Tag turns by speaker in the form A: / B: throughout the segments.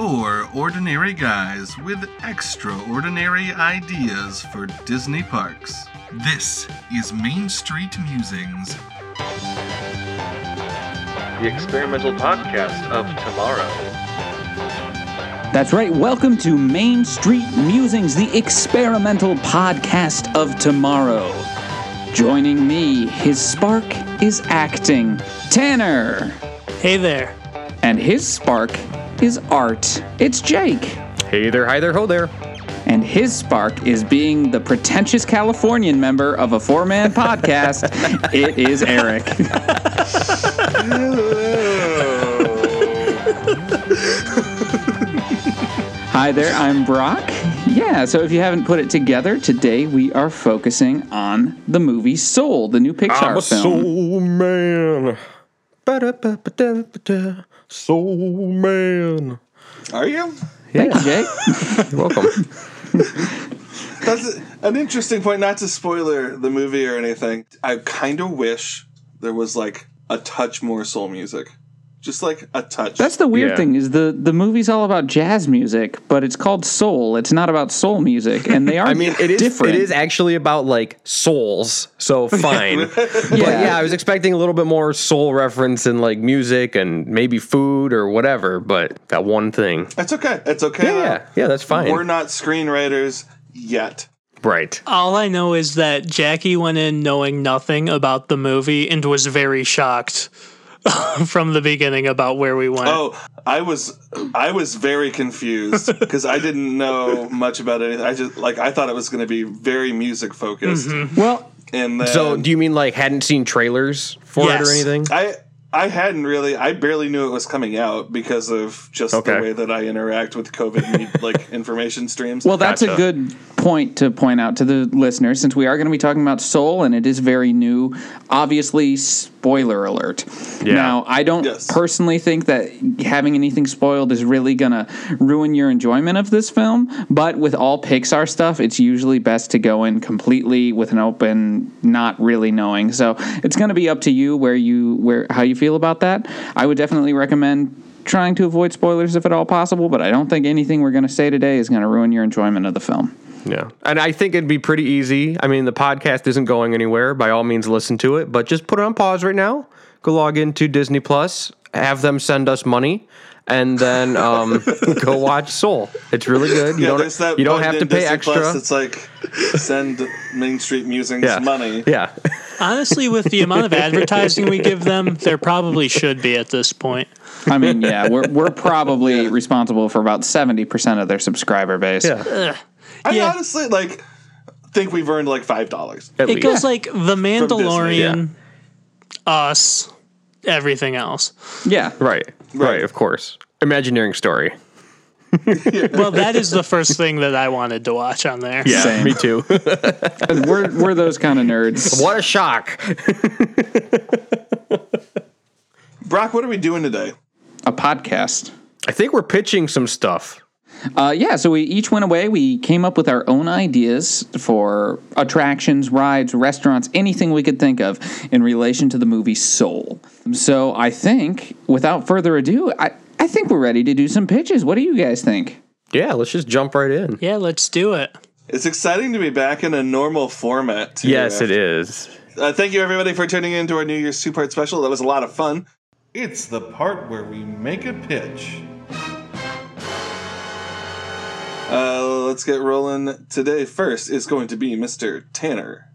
A: Four ordinary guys with extraordinary ideas for Disney parks. This is Main Street Musings.
B: The experimental podcast of tomorrow.
C: That's right. Welcome to Main Street Musings, the experimental podcast of tomorrow. Joining me, his spark is acting, Tanner.
D: Hey there.
C: And his spark is art. It's Jake.
E: Hey there, hi there, ho there.
C: And his spark is being the pretentious Californian member of a four man podcast. it is Eric. Hi there, I'm Brock. Yeah, so if you haven't put it together, today we are focusing on the movie Soul, the new Pixar
E: I'm a
C: film.
E: soul man. Ba-da-ba-ba-da-ba-da. Soul man.
A: Are you?
C: Thank you, Jake.
E: You're welcome.
A: That's an interesting point. Not to spoiler the movie or anything. I kind of wish there was like a touch more soul music, just like a touch.
C: That's the weird
E: Yeah.
C: thing is the the movie's all about jazz music, but it's called soul. It's not about soul music, and they are.
E: I mean, it is
C: different.
E: it is actually about like souls, so fine. But
C: Yeah.
E: yeah, I was expecting a little bit more soul reference in like music and maybe food or whatever, but that one thing.
A: It's okay. It's okay.
E: Yeah, yeah, yeah, that's fine.
A: We're not screenwriters yet.
E: right.
D: All I know is that Jackie went in knowing nothing about the movie and was very shocked from the beginning about where we went.
A: Oh, I was I was very confused because I didn't know much about anything. I just like I thought it was going to be very music focused, mm-hmm.
C: well.
A: and then
E: So, do you mean like hadn't seen trailers for it or anything?
A: I I hadn't really. I barely knew it was coming out because of just
E: Okay.
A: the way that I interact with COVID me- like information streams.
C: Well, that's a good point to point out to the listeners since we are going to be talking about Soul and it is very new. Obviously, spoiler alert.
E: Yeah.
C: Now, I don't
A: Yes.
C: personally think that having anything spoiled is really going to ruin your enjoyment of this film, but with all Pixar stuff, it's usually best to go in completely with an open, not really knowing. So, it's going to be up to you where you where how you feel about that. I would definitely recommend trying to avoid spoilers if at all possible, but I don't think anything we're going to say today is going to ruin your enjoyment of the film.
E: Yeah. And I think it'd be pretty easy. I mean, the podcast isn't going anywhere. By all means, listen to it, but just put it on pause right now. Go log into Disney Plus, have them send us money, and then um, go watch Soul. It's really good. You
A: yeah,
E: don't
A: that
E: you don't have to pay
A: Disney
E: extra.
A: Plus It's like send Main Street Musings
E: yeah.
A: money.
E: Yeah.
D: Honestly, with the amount of advertising we give them, there probably should be at this point.
C: I mean, yeah, we're we're probably responsible for about seventy percent of their subscriber base.
E: Yeah.
A: I
D: Yeah.
A: honestly like think we've earned like five dollars.
E: At
D: It
E: least.
D: goes like The Mandalorian,
E: yeah.
D: us, everything else.
C: yeah.
E: right. Right. Of course. Imagineering story.
D: Well, that is the first thing that I wanted to watch on there.
E: Yeah.
C: Same.
E: Me too.
C: We're we're those kind of nerds.
E: what a shock.
A: Brock, what are we doing today?
C: A podcast.
E: I think we're pitching some stuff.
C: Uh, yeah, so we each went away. We came up with our own ideas for attractions, rides, restaurants, anything we could think of in relation to the movie Soul. So I think, without further ado, I, I think we're ready to do some pitches. What do you guys think?
E: Yeah. Let's just jump right in.
D: Yeah, let's do it.
A: It's exciting to be back in a normal format. Too,
E: Yes, it is.
A: Uh, thank you everybody for tuning in to our New Year's two part special. That was a lot of fun. It's the part where we make a pitch. Uh, let's get rolling. Today, first is going to be Mr. Tanner.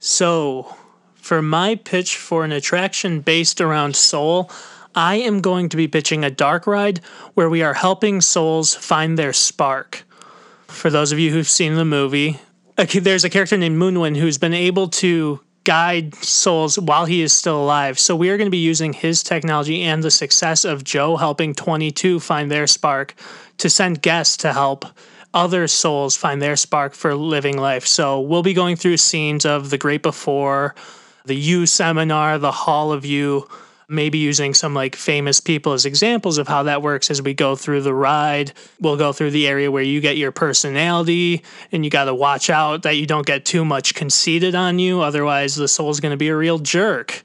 D: So, for my pitch for an attraction based around Soul, I am going to be pitching a dark ride where we are helping souls find their spark. For those of you who've seen the movie, there's a character named Moonwind who's been able to guide souls while he is still alive. So we are going to be using his technology and the success of Joe helping 22 find their spark to send guests to help other souls find their spark for living life. So we'll be going through scenes of the Great Before, the You seminar, the Hall of You, maybe using some like famous people as examples of how that works as we go through the ride. We'll go through the area where you get your personality and you got to watch out that you don't get too much conceited on you. Otherwise, the soul's going to be a real jerk.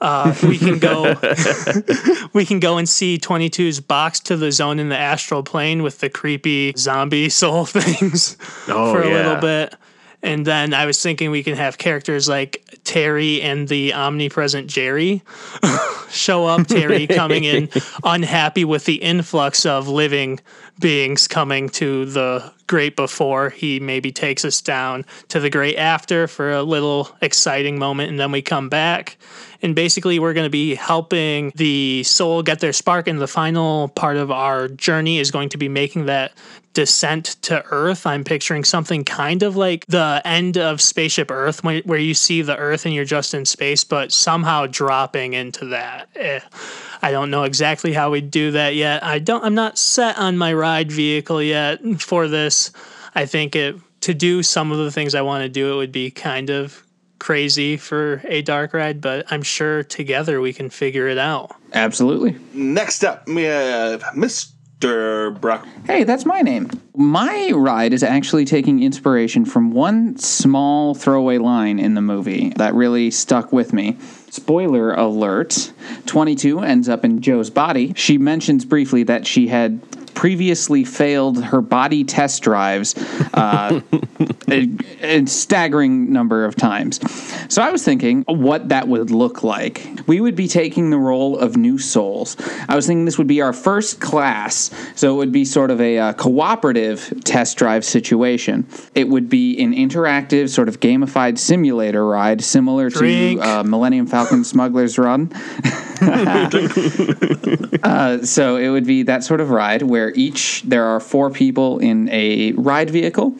D: Uh, we can go we can go and see 22's box to the zone in the astral plane with the creepy zombie soul things
E: Oh,
D: for a
E: yeah.
D: little bit. And then I was thinking we can have characters like Terry and the omnipresent Jerry show up. Terry coming in unhappy with the influx of living beings coming to the great before. He maybe takes us down to the great after for a little exciting moment. And then we come back. And basically, we're going to be helping the soul get their spark. And the final part of our journey is going to be making that descent to Earth. I'm picturing something kind of like the end of Spaceship Earth, where, where you see the Earth and you're just in space, but somehow dropping into that. Eh. I don't know exactly how we do that yet. I don't. I'm not set on my ride vehicle yet for this. I think it to do some of the things I want to do. It would be kind of crazy for a dark ride, but I'm sure together we can figure it out.
C: Absolutely.
A: Next up, we have Mr. Brock.
C: Hey, that's my name. My ride is actually taking inspiration from one small throwaway line in the movie that really stuck with me. Spoiler alert 22 ends up in Joe's body. She mentions briefly that she had previously failed her body test drives uh, a, a staggering number of times. So I was thinking what that would look like. We would be taking the role of new souls. I was thinking this would be our first class, so it would be sort of a uh, cooperative test drive situation. It would be an interactive, sort of gamified simulator ride, similar
D: Drink.
C: to uh, Millennium Falcon Smuggler's Run. Uh, so it would be that sort of ride where each there are four people in a ride vehicle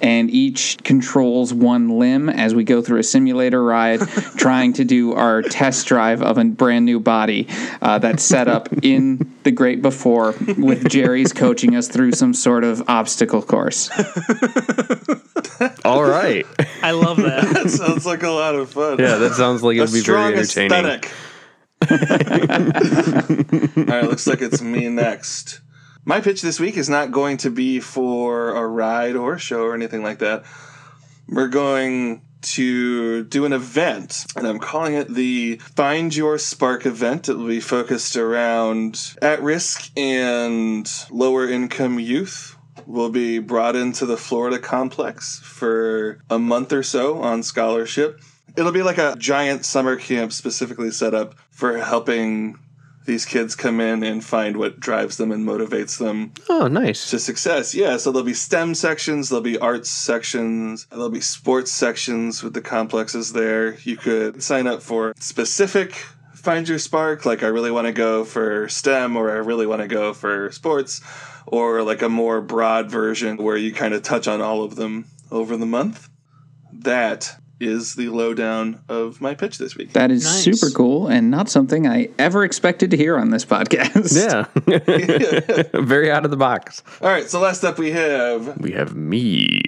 C: and each controls one limb as we go through a simulator ride trying to do our test drive of a brand new body uh, that's set up in the great before with jerry's coaching us through some sort of obstacle course
E: All right.
D: I love that.
A: That sounds like a lot of fun.
E: Yeah, that sounds like it
A: a
E: would be
A: strong
E: very entertaining.
A: aesthetic. All right, looks like it's me next. My pitch this week is not going to be for a ride or a show or anything like that. We're going to do an event, and I'm calling it the Find Your Spark event. It will be focused around at risk and lower income youth. Will be brought into the Florida complex for a month or so on scholarship. It'll be like a giant summer camp specifically set up for helping these kids come in and find what drives them and motivates them
E: Oh, nice.
A: to success. Yeah, so there'll be STEM sections, there'll be arts sections, there'll be sports sections with the complexes there. You could sign up for specific find your spark, like I really want to go for STEM or I really want to go for sports, or like a more broad version where you kind of touch on all of them over the month. That is the lowdown of my pitch this week.
C: that is
D: Nice.
C: super cool and not something i ever expected to hear on this podcast
E: Yeah. very out of the box.
A: All right, so last up we have
E: we have me.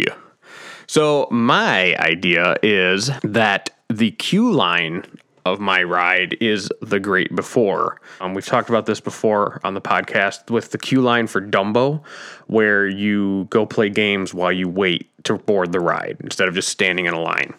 E: So my idea is that the queue line of my ride is the great before. Um, we've talked about this before on the podcast with the queue line for Dumbo, where you go play games while you wait to board the ride instead of just standing in a line.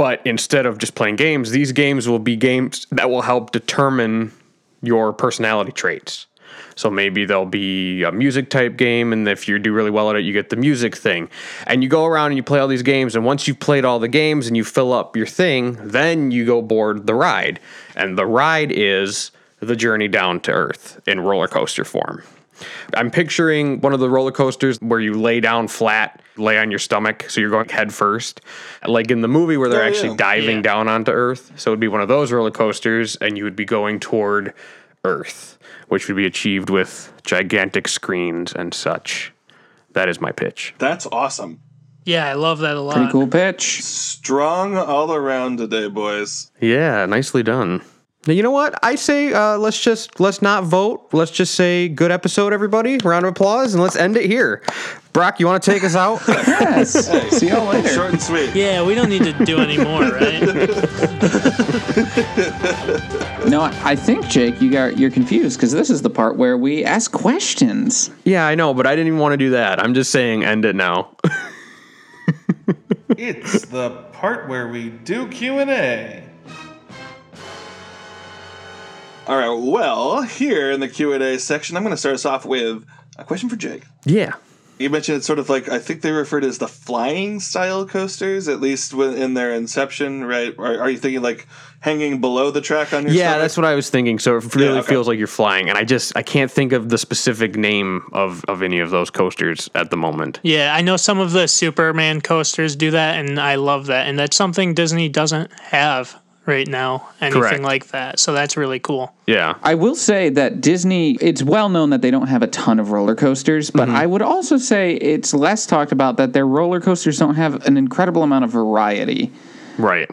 E: But instead of just playing games, these games will be games that will help determine your personality traits. So maybe there'll be a music type game, and if you do really well at it, you get the music thing. And you go around and you play all these games, and once you've played all the games and you fill up your thing, then you go board the ride. And the ride is the journey down to Earth in roller coaster form. I'm picturing one of the roller coasters where you lay down flat, lay on your stomach, so you're going head first. Like in the movie where they're
A: Oh,
E: actually
A: yeah.
E: diving
D: Yeah.
E: down onto Earth. So it'd be one of those roller coasters, and you would be going toward Earth, which would be achieved with gigantic screens and such. That is my pitch.
A: that's awesome.
D: Yeah, I love that a lot.
C: pretty cool pitch
A: Strong all around today, boys.
E: Yeah, nicely done. Now, you know what? I say uh, let's just let's not vote. Let's just say good episode, everybody. Round of applause, and let's end it here. Brock, you want to take us out?
C: yes see y'all later
A: Short and sweet.
D: Yeah, we don't need to do any more, right?
C: No, I think Jake, you got you're confused because this is the part where we ask questions.
E: yeah, I know, but I didn't even want to do that. I'm just saying end it now.
A: It's the part where we do Q&A. All right. Well, here in the Q and A section, I'm going to start us off with a question for Jake.
E: Yeah.
A: You mentioned it's sort of like I think they referred to as the flying style coasters, at least when- in their inception, right? Are, are you thinking like hanging below the track on your?
E: Yeah,
A: stomach?
E: that's what I was thinking. So it really
A: okay.
E: feels like you're flying, and I just I can't think of the specific name of of any of those coasters at the moment.
D: Yeah, I know some of the Superman coasters do that, and I love that. And that's something Disney doesn't have right now, anything
E: Correct.
D: like that. So that's really cool.
E: Yeah,
C: I will say that Disney, it's well known that they don't have a ton of roller coasters, but mm-hmm. I would also say it's less talked about that their roller coasters don't have an incredible amount of variety.
E: right.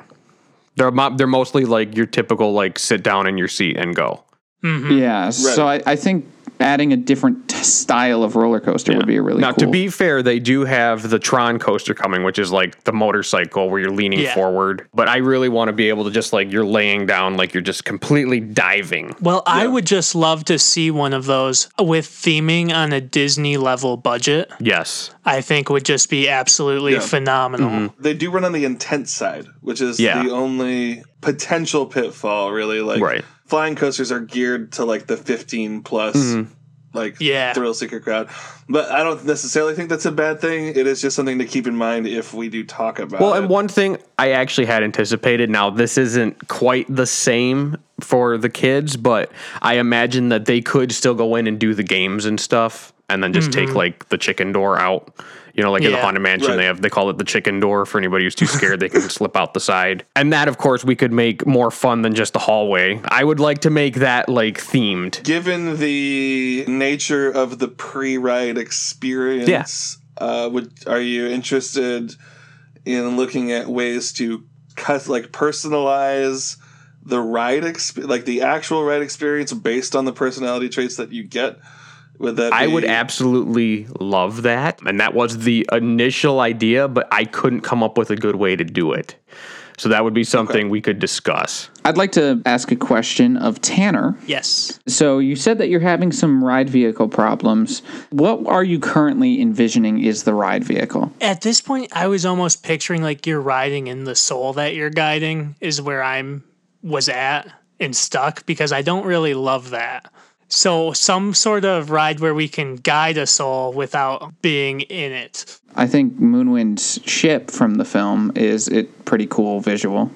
E: They're they're mostly like your typical like sit down in your seat and go. Mm-hmm.
C: Yeah, so I, I think adding a different t- style of roller coaster would be a really
E: now
C: cool.
E: to be fair, they do have the Tron coaster coming, which is like the motorcycle where you're leaning
D: Yeah.
E: forward. But I really want to be able to just like you're laying down, like you're just completely diving.
D: Well, I would just love to see one of those with theming on a Disney level budget.
E: Yes,
D: I think would just be absolutely
A: Yeah.
D: phenomenal.
A: they do run on the intense side, which is
E: Yeah.
A: the only potential pitfall. Really, like
E: Right.
A: flying coasters are geared to like the 15 plus.
E: Mm-hmm.
A: Like
D: Yeah.
A: thrill seeker crowd, but I don't necessarily think that's a bad thing. It is just something to keep in mind if we do talk about.
E: Well,
A: it.
E: and one thing I actually had anticipated. Now, this isn't quite the same for the kids, but I imagine that they could still go in and do the games and stuff, and then just take like the chicken door out. You know, like in the Haunted Mansion,
A: Right.
E: they have they call it the chicken door for anybody who's too scared. they can slip out the side, and that, of course, we could make more fun than just the hallway. I would like to make that like themed.
A: given the nature of the pre-ride experience, uh, would are you interested in looking at ways to cut like personalize the ride exp- like the actual ride experience based on the personality traits that you get? Would that
E: I
A: be-
E: would absolutely love that. And that was the initial idea, but I couldn't come up with a good way to do it. So that would be something we could discuss.
C: I'd like to ask a question of Tanner.
D: Yes.
C: So you said that you're having some ride vehicle problems. What are you currently envisioning is the ride vehicle?
D: At this point, I was almost picturing like you're riding in the soul that you're guiding is where I'm was at and stuck because I don't really love that. So some sort of ride where we can guide a soul without being in it.
C: I think Moonwind's ship from the film is a pretty cool visual.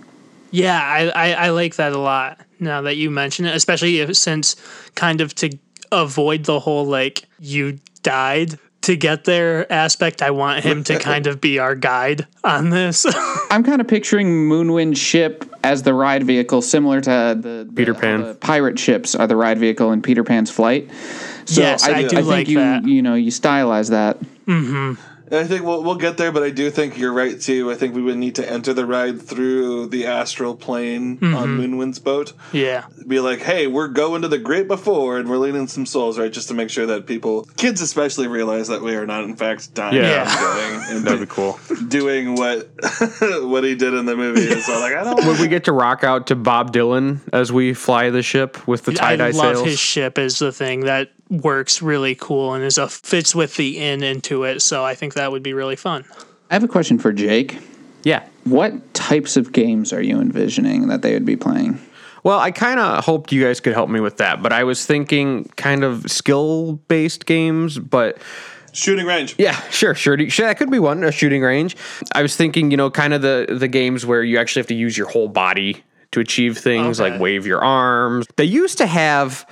D: Yeah, I, I, I like that a lot now that you mention it, especially if, since kind of to avoid the whole like you died to get there aspect. I want him to kind of be our guide on this.
C: I'm kind of picturing Moonwind's ship as the ride vehicle, similar to the, the
E: Peter Pan.
C: the pirate ships are the ride vehicle in Peter Pan's flight. So
D: Yes, I do
C: think
D: like
C: you
D: that.
C: you know you stylize that. Mm-hmm.
A: I think we'll we'll get there, but I do think you're right too. I think we would need to enter the ride through the astral plane on mm-hmm. Moonwind's boat.
D: yeah.
A: be like, hey, we're going to the great before and we're leading some souls, right? Just to make sure that people, kids especially, realize that we are not, in fact, dying
E: Yeah.
A: and going and
E: That'd be cool.
A: doing what what he did in the movie. So, like, I don't
E: Would we get to rock out to Bob Dylan as we fly the ship with the tie
D: I
E: dye
D: love his ship is the thing that works really cool and is a fits with the inn into it. So I think that would be really fun.
C: I have a question for Jake.
E: yeah.
C: What types of games are you envisioning that they would be playing?
E: Well, I kind of hoped you guys could help me with that, but I was thinking kind of skill based games, but
A: shooting range.
E: Yeah, sure, sure. Sure, that could be one, a shooting range. I was thinking, you know, kind of the the games where you actually have to use your whole body to achieve things,
D: Okay.
E: like wave your arms. They used to have,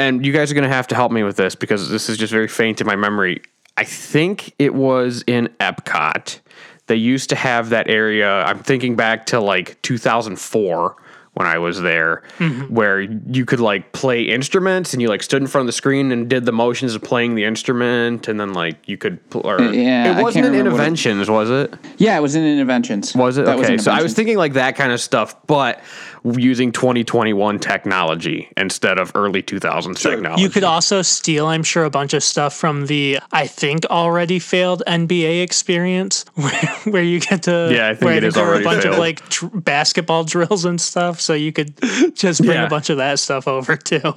E: and you guys are going to have to help me with this because this is just very faint in my memory. I think it was in Epcot. They used to have that area. I'm thinking back to like 2004 when I was there, mm-hmm. where you could like play instruments and you like stood in front of the screen and did the motions of playing the instrument, and then like you could. Pl- or,
C: yeah,
E: it wasn't in
C: remember what it-
E: Innoventions, was it?
C: Yeah, it was in Innoventions.
E: Was it?
C: That
E: okay,
C: in
E: so I was thinking like that kind of stuff, but using 2021 technology instead of early 2000s technology.
D: You could also steal, I'm sure, a bunch of stuff from the I think already failed NBA experience, where, where you get to
E: Yeah, I think
D: where
E: it is
D: there were a
E: already
D: bunch of like tr- basketball drills and stuff. So you could just bring
E: Yeah.
D: a bunch of that stuff over too.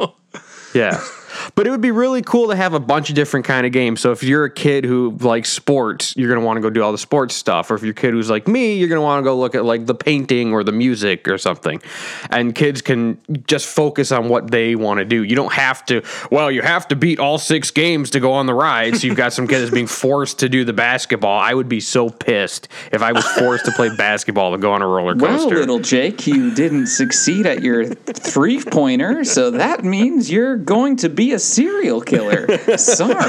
E: Yeah. But it would be really cool to have a bunch of different kind of games. So if you're a kid who likes sports, you're gonna want to go do all the sports stuff. Or if you're a kid who's like me, you're gonna want to go look at like the painting or the music or something. And kids can just focus on what they want to do. You don't have to. Well, you have to beat all six games to go on the ride. So you've got some kids being forced to do the basketball. I would be so pissed if I was forced to play basketball to go on a roller coaster.
C: Well, little Jake, you didn't succeed at your three pointer, so that means you're going to be a serial killer. Sorry.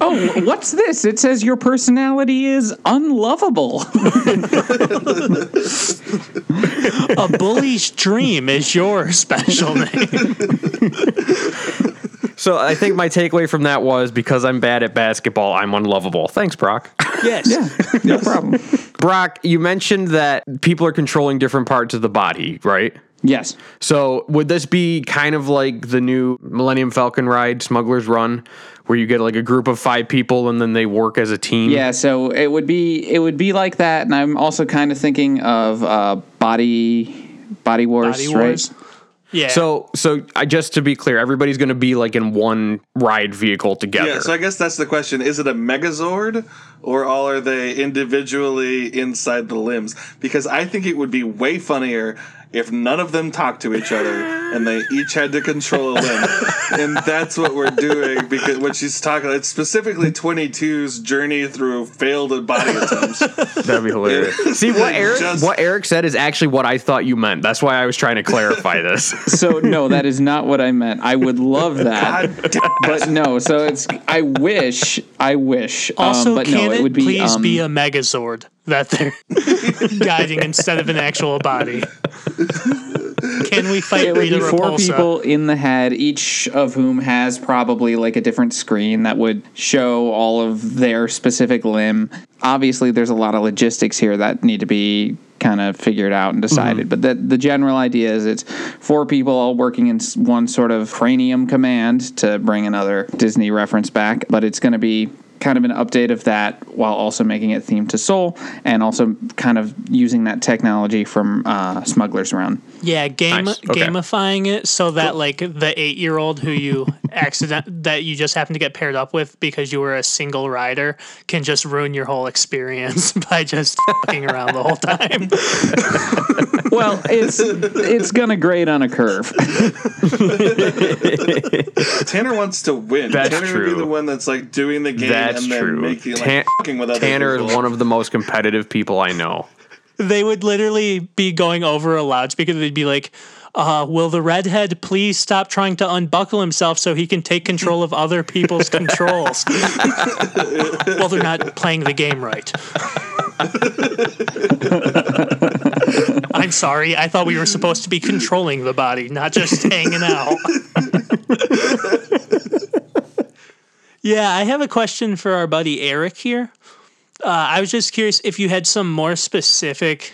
C: oh, what's this? It says your personality is unlovable.
D: A bully's dream is your special name.
E: So I think my takeaway from that was because I'm bad at basketball, I'm unlovable. Thanks, Brock.
D: Yes.
C: no problem.
E: Brock, you mentioned that people are controlling different parts of the body, right?
C: Yes.
E: So would this be kind of like the new Millennium Falcon ride, Smuggler's Run, where you get like a group of five people and then they work as a team?
C: Yeah, so it would be it would be like that, and I'm also kind of thinking of uh, body body wars,
D: Body Wars.
C: right?
D: Yeah.
E: So, so I just to be clear, everybody's going to be like in one ride vehicle together.
A: Yeah, so I guess that's the question. Is it a Megazord or all are they individually inside the limbs? Because I think it would be way funnier if none of them talked to each other and they each had to control a limb. and that's what we're doing because what she's talking about, it's specifically 22's journey through failed body attempts.
E: That'd be hilarious. See what Eric
A: Just-
E: what Eric said is actually what I thought you meant. That's why I was trying to clarify this.
C: So no, that is not what I meant. I would love that,
A: God
C: but no. So it's I wish, I wish.
D: also,
C: um, but
D: can it,
C: it would be.
D: please
C: um,
D: be a Megazord that they're guiding instead of an actual body? Can we fight
C: It would be four
D: Repulsa?
C: people in the head, each of whom has probably like a different screen that would show all of their specific limb. Obviously, there's a lot of logistics here that need to be kind of figured out and decided. But the, the general idea is it's four people all working in one sort of cranium command to bring another Disney reference back. But it's going to be kind of an update of that while also making it themed to Soul and also kind of using that technology from uh, Smuggler's Run.
D: Yeah, game
E: Nice. Okay.
D: gamifying it so that like the eight year old who you accident that you just happen to get paired up with because you were a single rider can just ruin your whole experience by just fucking around the whole time.
C: Well, it's it's gonna grade on a curve.
A: Tanner wants to win.
E: That's
A: Tanner would be the one that's like doing the game
E: That's
A: and then
E: true.
A: making like
E: Tan-
A: fucking with other
E: Tanner is one of the most competitive people I know.
D: They would literally be going over a loudspeaker. They'd be like, uh, "Will the redhead please stop trying to unbuckle himself so he can take control of other people's controls?" well, they're not playing the game right. I'm sorry. I thought we were supposed to be controlling the body, not just hanging out. yeah, I have a question for our buddy Eric here. Uh, I was just curious if you had some more specific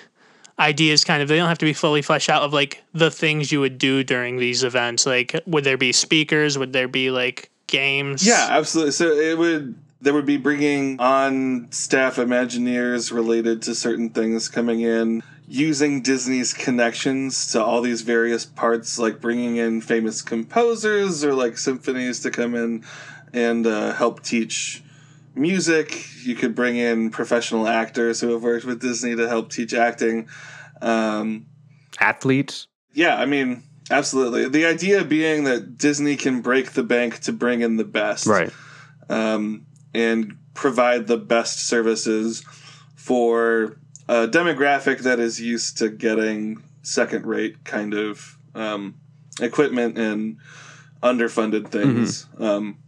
D: ideas, kind of. They don't have to be fully fleshed out of like the things you would do during these events. Like, would there be speakers? Would there be like games?
A: Yeah, absolutely. So it would there would be bringing on staff Imagineers related to certain things coming in, using Disney's connections to all these various parts, like bringing in famous composers or like symphonies to come in and uh, help teach music. You could bring in professional actors who have worked with Disney to help teach acting. Um,
E: Athletes.
A: yeah, I mean, absolutely. The idea being that Disney can break the bank to bring in the best
E: Right.
A: um, and provide the best services for a demographic that is used to getting second rate kind of um, equipment and underfunded things. Um,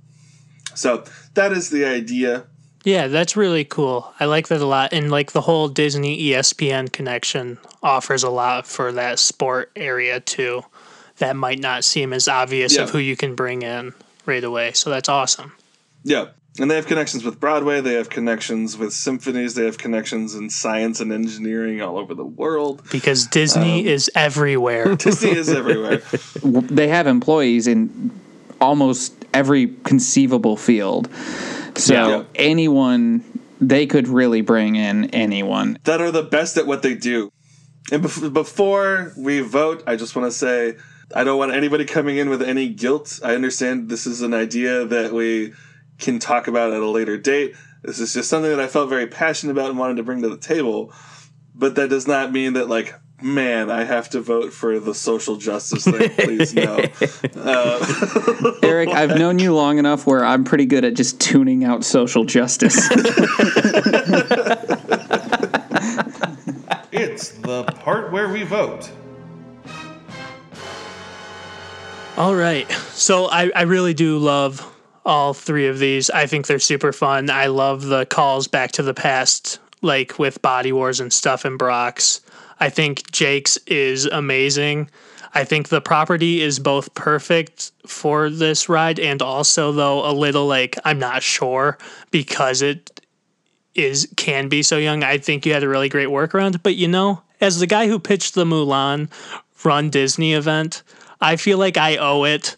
A: so that is the idea.
D: Yeah, that's really cool. I like that a lot. And like the whole Disney ESPN connection offers a lot for that sport area too. That might not seem as obvious of who you can bring in right away. So that's awesome.
A: Yeah. And they have connections with Broadway. They have connections with symphonies. They have connections in science and engineering all over the world.
D: Because Disney um, is everywhere.
A: Disney is everywhere.
C: they have employees in almost every conceivable field. So
A: Yeah.
C: anyone they could really bring in anyone.
A: that are the best at what they do. And bef- before we vote, I just want to say I don't want anybody coming in with any guilt. I understand this is an idea that we can talk about at a later date. This is just something that I felt very passionate about and wanted to bring to the table. But that does not mean that, like, man, I have to vote for the social justice thing. Please, no. Uh,
C: Eric, I've known you long enough where I'm pretty good at just tuning out social justice.
F: It's the part where we vote.
D: All right. So I, I really do love all three of these. I think they're super fun. I love the calls back to the past, like with Body Wars and stuff and Brock's. I think Jake's is amazing. I think the property is both perfect for this ride and also though a little like I'm not sure because it is can be so young. I think you had a really great workaround. But you know, as the guy who pitched the Mulan Run Disney event, I feel like I owe it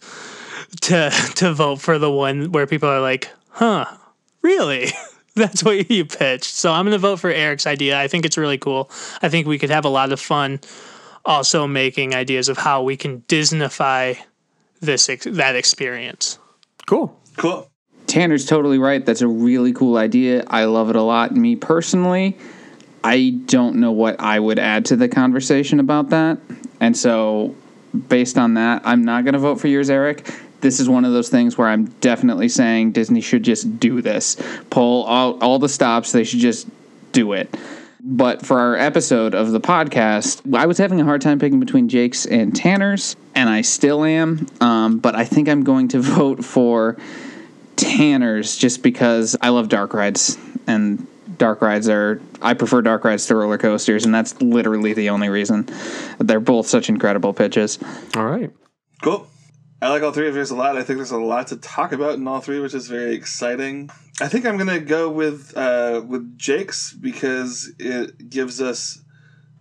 D: to to vote for the one where people are like, "Huh, really?" That's what you pitched. So I'm going to vote for Eric's idea. I think it's really cool. I think we could have a lot of fun also making ideas of how we can Disneyfy this ex- that experience.
E: Cool.
A: cool.
C: Tanner's totally right. That's a really cool idea. I love it a lot. Me personally, I don't know what I would add to the conversation about that. And so, based on that, I'm not going to vote for yours, Eric. This is one of those things where I'm definitely saying Disney should just do this. Pull all, all the stops, they should just do it. But for our episode of the podcast, I was having a hard time picking between Jake's and Tanner's, and I still am. Um, but I think I'm going to vote for Tanner's just because I love dark rides and dark rides are I prefer dark rides to roller coasters and that's literally the only reason. They're both such incredible pitches.
E: All right.
A: Cool. I like all three of yours a lot. I think there's a lot to talk about in all three, which is very exciting. I think I'm gonna go with uh, with Jake's because it gives us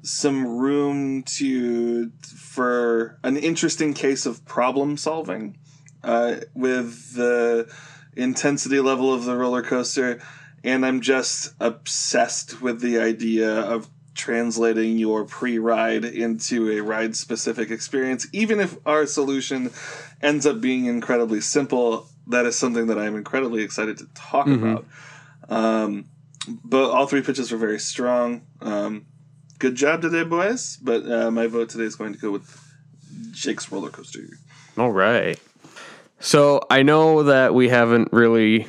A: some room to for an interesting case of problem solving uh, with the intensity level of the roller coaster, and I'm just obsessed with the idea of translating your pre-ride into a ride specific experience even if our solution ends up being incredibly simple. That is something that i'm incredibly excited to talk about. Um, but all three pitches were very strong. Um, good job today boys. But uh, my vote today is going to go with jake's roller coaster
E: All right. So I know that we haven't really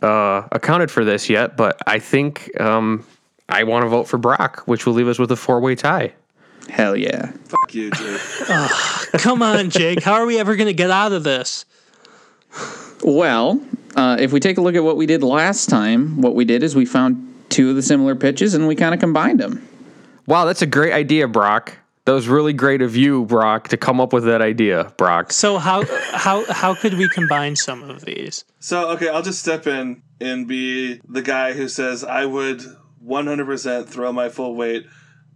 E: uh, accounted for this yet, but I think um, I want to vote for Brock, which will leave us with a four way tie.
C: Hell yeah.
A: fuck you jake
D: Come on, Jake. How are we ever going to get out of this?
C: Well, uh, if we take a look at what we did last time, what we did is we found two of the similar pitches and we kind of combined them.
E: Wow, that's a great idea, Brock. That was really great of you, Brock, to come up with that idea, Brock.
D: So how how how could we combine some of these?
A: So okay, I'll just step in and be the guy who says I would 100% throw my full weight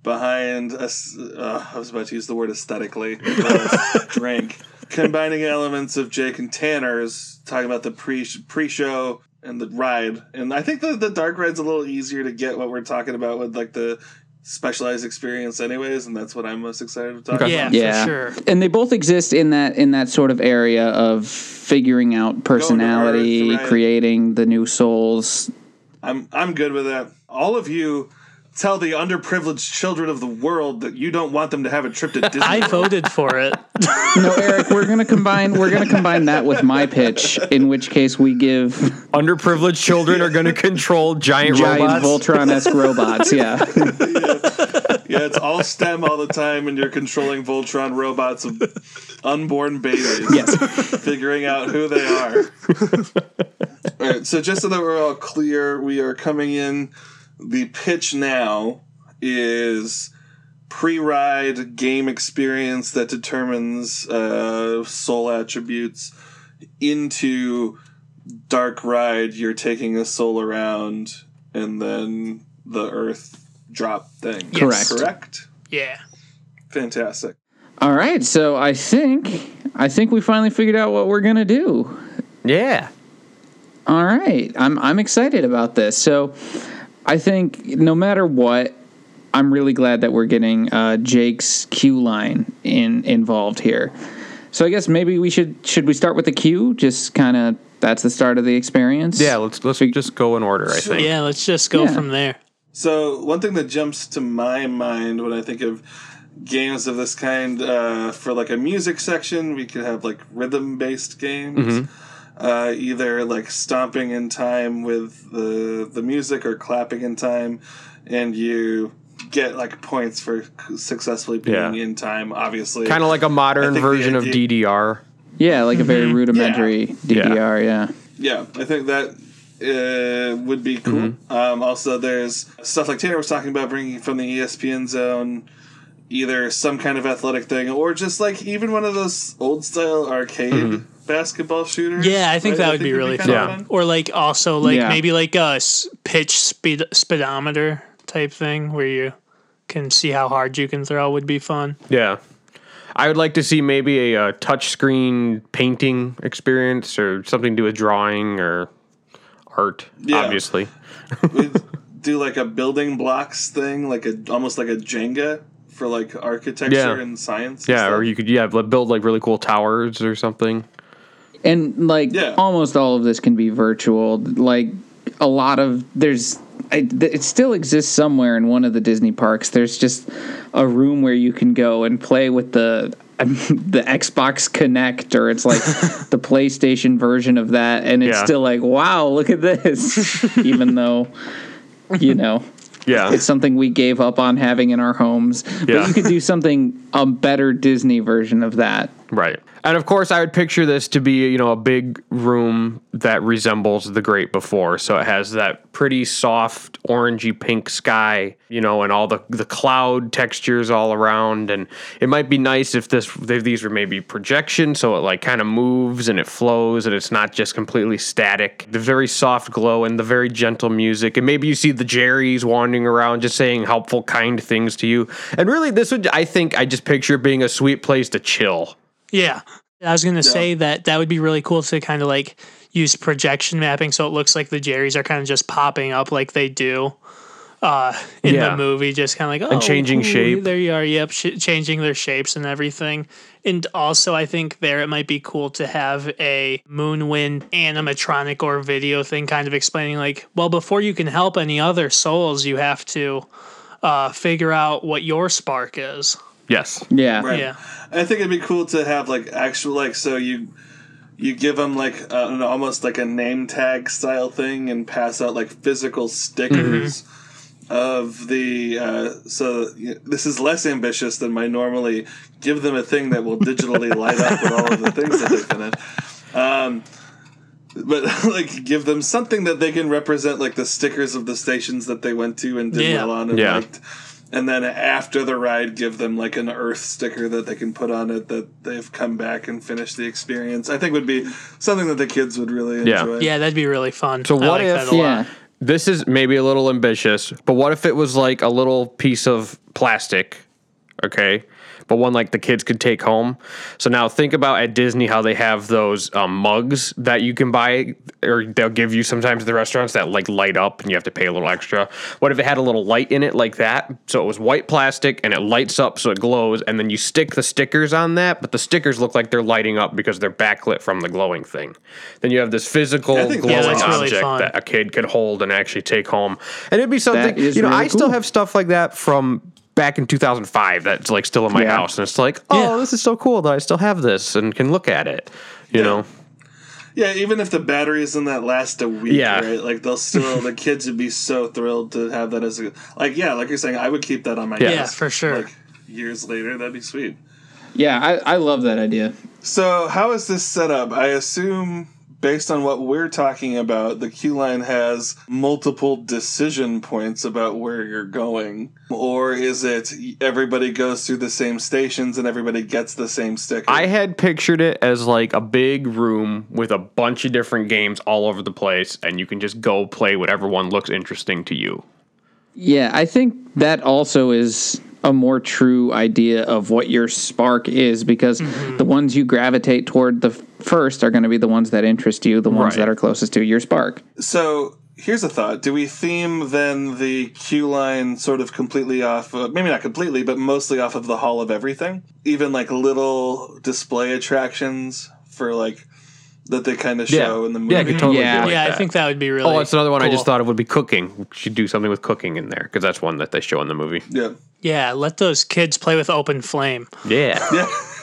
A: behind a. s- Uh, I was about to use the word aesthetically. drink, combining elements of Jake and Tanner's, talking about the pre pre show and the ride, and I think the the dark ride's a little easier to get what we're talking about with like the specialized experience, anyways, and that's what I'm most excited to talk
E: Okay.
A: about.
D: Yeah, for sure.
C: And they both exist in that in that sort of area of figuring out personality,
A: Earth, right.
C: creating the new souls.
A: I'm I'm good with that. All of you tell the underprivileged children of the world that you don't want them to have a trip to Disney.
D: I voted for it.
C: No, Eric, we're gonna combine we're gonna combine that with my pitch, in which case we give
E: Underprivileged children are going to control giant,
C: giant
E: robots.
C: Voltron-esque robots. Yeah.
A: yeah, it's all STEM all the time, and you're controlling Voltron robots of unborn babies.
C: Yes.
A: figuring out who they are. all right, so just so that we're all clear, we are coming in. The pitch now is pre-ride game experience that determines uh, soul attributes into dark ride. You're taking a soul around, and then the Earth drop thing.
C: Correct.
A: Correct.
D: Yeah.
A: Fantastic.
C: All right, so I think I think we finally figured out what we're gonna do.
E: Yeah.
C: All right, I'm I'm excited about this. So I think no matter what, I'm really glad that we're getting uh, Jake's queue line in involved here. So I guess maybe we should should we start with the queue? Just kind of that's the start of the experience.
E: Yeah, let's let's just go in order. I think.
D: Yeah, let's just go
C: Yeah.
D: from there.
A: So one thing that jumps to my mind when I think of games of this kind, uh, for like a music section, we could have like rhythm based games. Uh, either like stomping in time with the the music or clapping in time, and you get like points for successfully being
E: Yeah.
A: in time. Obviously,
E: Kind of like a modern
A: think the
E: version of
A: idea-
E: DDR.
C: Yeah, like a very rudimentary
E: Yeah.
C: DDR. Yeah.
A: Yeah, I think that uh, would be cool.
E: Mm-hmm.
A: Um, also, there's stuff like Tanner was talking about bringing from the ESPN zone, either some kind of athletic thing or just like even one of those old style arcade
E: Mm-hmm.
A: Basketball shooters.
D: Yeah, I think
A: right?
D: that would be really
A: kinda
E: fun.
A: fun.
D: Or like also like
C: Yeah.
D: maybe like a pitch speed speedometer type thing where you can see how hard you can throw would be fun.
E: Yeah. I would like to see maybe a, uh touchscreen painting experience or something to do with drawing or art,
A: Yeah.
E: obviously.
A: We'd do like a building blocks thing, like a almost like a Jenga for like architecture
E: Yeah.
A: and science. and
E: Yeah, or you could yeah build like really cool towers or something.
C: And like
A: Yeah.
C: almost all of this can be virtual like a lot of there's I, th- it still exists somewhere in one of the disney parks there's just a room where you can go and play with the the xbox Kinect or it's like the playstation version of that and it's
E: Yeah.
C: still like wow look at this even though you know
E: Yeah.
C: it's something we gave up on having in our homes
E: Yeah.
C: but you could do something a better disney version of that
E: Right. And of course, I would picture this to be, you know, a big room that resembles the Great Before. So it has that pretty soft orangey pink sky, you know, and all the the cloud textures all around. And it might be nice if this if these were maybe projection, so it like kind of moves and it flows and it's not just completely static. The very soft glow and the very gentle music, and maybe you see the Jerry's wandering around just saying helpful, kind things to you. And really, this would I think I just picture being a sweet place to chill.
D: Yeah. I was going to say that that would be really cool to kind of like use projection mapping so it looks like the Jerry's are kind of just popping up like they do uh, in
E: Yeah.
D: the movie, just kind of like, oh,
E: changing
D: cool,
E: shape.
D: There you are. Yep. Sh- changing their shapes and everything. And also, I think there it might be cool to have a Moonwind animatronic or video thing kind of explaining, like, well, before you can help any other souls, you have to uh, figure out what your spark is.
E: Yes.
C: yeah
A: Right.
D: Yeah.
A: I think it'd be cool to have like actual like so you you give them like uh, an- almost like a name tag style thing and pass out like physical stickers of the uh, so y- this is less ambitious than my normally give them a thing that will digitally light up with all of the things that they've been in. Um, but like give them something that they can represent like the stickers of the stations that they went to and did
D: Yeah.
A: well on and
E: Yeah.
A: liked and then after the ride give them like an earth sticker that they can put on it that they've come back and finished the experience i think would be something that the kids would really
E: Yeah.
A: enjoy
D: Yeah, that'd be really fun.
E: So
D: I
E: what
D: like
E: if-
D: that a
C: yeah
E: This is maybe a little ambitious, but what if it was like a little piece of plastic, okay? But one like the kids could take home. So now think about at Disney how they have those um, mugs that you can buy, or they'll give you sometimes at the restaurants that like light up and you have to pay a little extra. What if it had a little light in it like that? So it was white plastic and it lights up so it glows, and then you stick the stickers on that, but the stickers look like they're lighting up because they're backlit from the glowing thing. Then you have this physical glowing
D: Yeah, that's really
E: object that a kid could hold and actually take home. And it'd be something, you know,
C: really
E: I still have stuff like that from back in 2005 that's like still in my
C: Yeah.
E: house. And it's like, oh,
D: Yeah.
E: this is so cool that I still have this and can look at it, you know?
A: yeah even if the batteries in that last a week
E: Yeah.
A: right like they'll still the kids would be so thrilled to have that as a like yeah like you're saying i would keep that on my
E: Yeah.
D: Yeah,
A: desk
D: for sure.
A: like years later that'd be sweet
C: yeah I, I love that idea
A: So, how is this set up? I assume, based on what we're talking about, the queue line has multiple decision points about where you're going. Or is it everybody goes through the same stations and everybody gets the same sticker?
E: I had pictured it as like a big room with a bunch of different games all over the place, and you can just go play whatever one looks interesting to you.
C: Yeah, I think that also is a more true idea of what your spark is because mm-hmm. the ones you gravitate toward the f- first are going to be the ones that interest you, the ones
E: Right.
C: that are closest to your spark.
A: so, here's a thought: Do we theme then the queue line sort of completely off? Uh, maybe not completely, but mostly off of the Hall of Everything. Even like little display attractions for like that they kind of show in the movie.
E: Yeah, I could totally
C: Yeah.
E: do like
D: yeah, I think that would be really.
E: Oh, that's another one I just thought it would be cooking. We should do something with cooking in there because that's one that they show in the movie.
A: yeah.
D: Yeah, let those kids play with open flame.
E: Yeah.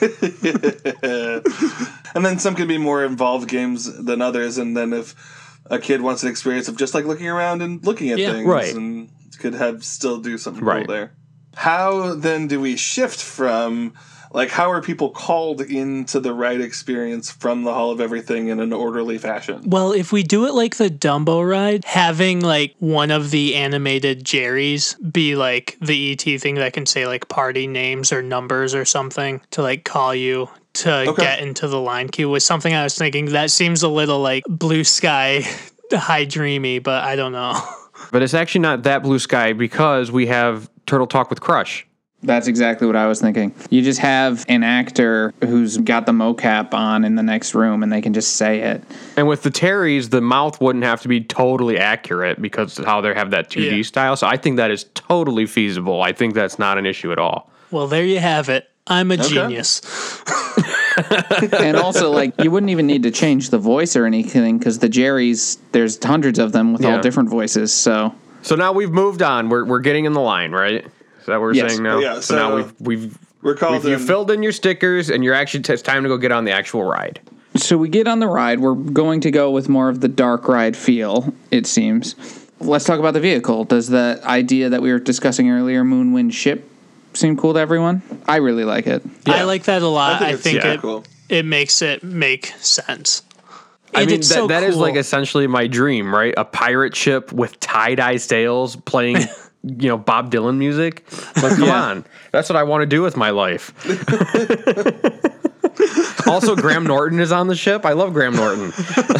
A: and then some can be more involved games than others. And then if a kid wants an experience of just like looking around and looking at
D: Yeah.
A: things,
E: Right.
A: and could have still do something
E: Right.
A: cool there. How then do we shift from like how are people called into the ride experience from the Hall of Everything in an orderly fashion?
D: Well, if we do it like the Dumbo ride, having like one of the animated Jerry's be like the ET thing that can say like party names or numbers or something to like call you to
A: Okay.
D: get into the line queue was something I was thinking that seems a little like blue sky high dreamy, but I don't know.
E: But it's actually not that blue sky because we have Turtle Talk with Crush.
C: That's exactly what I was thinking. You just have an actor who's got the mocap on in the next room and they can just say it.
E: And with the Terrys, the mouth wouldn't have to be totally accurate because of how they have that 2D
D: Yeah.
E: style. So I think that is totally feasible. I think that's not an issue at all.
D: Well, there you have it. I'm a genius.
C: and also, like, you wouldn't even need to change the voice or anything because the Jerry's, there's hundreds of them with
E: Yeah.
C: all different voices. So,
E: So now we've moved on. We're, we're getting in the line, right? Is that what we're
C: Yes.
E: saying now?
A: Oh, yeah,
E: so, now we've we've
A: We're called
E: we've, you filled in your stickers and you're actually it's time to go get on the actual ride.
C: so we get on the ride. We're going to go with more of the dark ride feel, it seems. Let's talk about the vehicle. Does the idea that we were discussing earlier, Moonwind ship, seem cool to everyone? I really like it.
D: I like that a lot. I
A: it's
D: think,
A: super
D: it,
A: cool.
D: it makes it make sense.
E: I
D: And
E: mean, that,
D: so
E: that is
D: cool.
E: like essentially my dream, right? A pirate ship with tie dye sails playing, you know, Bob Dylan music. Like, come
C: Yeah.
E: on. That's what I want to do with my life. also, Graham Norton is on the ship. I love Graham Norton.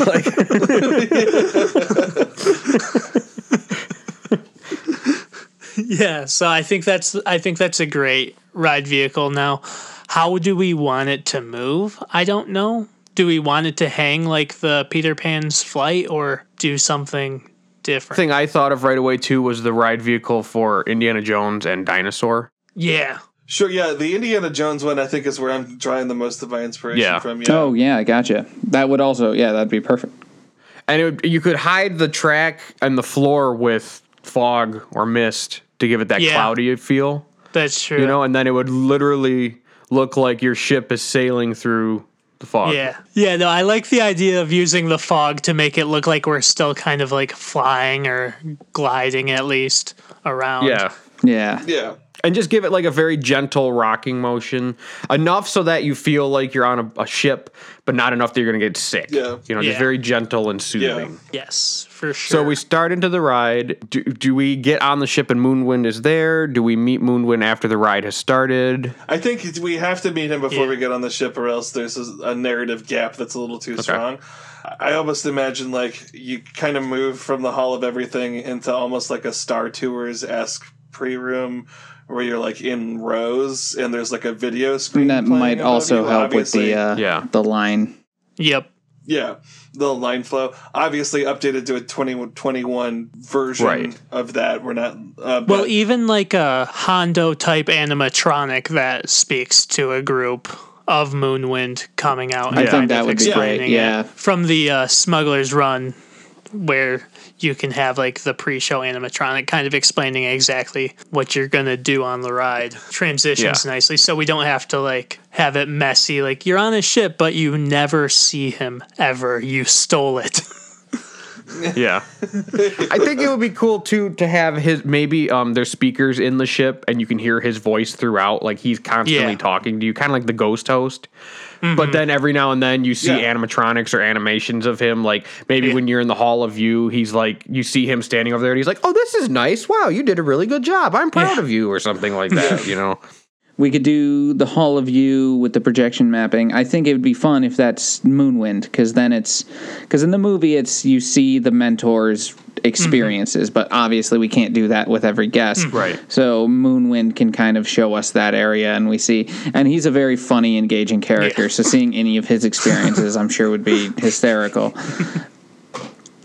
E: like,
D: Yeah, so I think that's I think that's a great ride vehicle. Now, how do we want it to move? I don't know. Do we want it to hang like the Peter Pan's flight or do something different?
E: thing I thought of right away, too, was the ride vehicle for Indiana Jones and Dinosaur.
D: yeah.
A: Sure, yeah. The Indiana Jones one, I think, is where I'm drawing the most of my inspiration
E: Yeah.
A: from. Yeah.
C: Oh, yeah, I gotcha. That would also, yeah, that'd be perfect.
E: And it would, you could hide the track and the floor with fog or mist to give it that
D: Yeah.
E: cloudy feel.
D: That's true.
E: you know, and then it would literally look like your ship is sailing through the fog.
D: Yeah. Yeah, no, I like the idea of using the fog to make it look like we're still kind of like flying or gliding at least around.
E: Yeah.
C: Yeah.
A: Yeah.
E: And just give it like a very gentle rocking motion, enough so that you feel like you're on a, a ship, but not enough that you're going to get sick.
A: Yeah.
E: You know,
D: Yeah.
E: just very gentle and soothing.
D: Yes, for sure.
E: So we start into the ride. Do, do we get on the ship and Moonwind is there? Do we meet Moonwind after the ride has started?
A: I think we have to meet him before
D: Yeah.
A: we get on the ship, or else there's a, a narrative gap that's a little too strong. I almost imagine like you kind of move from the Hall of Everything into almost like a Star Tours esque pre room where you're like in rows and there's like a video screen.
C: And that might also
A: you.
C: help with the uh,
E: Yeah.
C: the line.
D: Yep.
A: yeah the line flow. Obviously updated to a 2021 version
E: Right.
A: of that. We're not. Uh,
D: Well, even like a Hondo type animatronic that speaks to a group of Moonwind coming out.
C: I think that would be great, yeah.
D: From the uh, Smuggler's Run, where you can have like the pre-show animatronic kind of explaining exactly what you're gonna do on the ride. Transitions
E: Yeah.
D: nicely, so we don't have to like have it messy. Like you're on a ship, but you never see him ever. You stole it.
E: Yeah. I think it would be cool too to have his maybe um there's speakers in the ship and you can hear his voice throughout like he's constantly
D: Yeah.
E: talking to you kind of like the ghost host. But mm-hmm. then every now and then you see
A: Yeah.
E: animatronics or animations of him like maybe when you're in the hall of view he's like you see him standing over there and he's like, "Oh, this is nice. Wow, you did a really good job. I'm proud
D: Yeah.
E: of you" or something like that, you know.
C: We could do the Hall of You with the projection mapping. I think it would be fun if that's Moonwind, because then it's because in the movie it's you see the mentors' experiences, but obviously we can't do that with every guest.
E: Right.
C: So Moonwind can kind of show us that area, and we see, and he's a very funny, engaging character.
D: Yeah.
C: So seeing any of his experiences, I'm sure would be hysterical.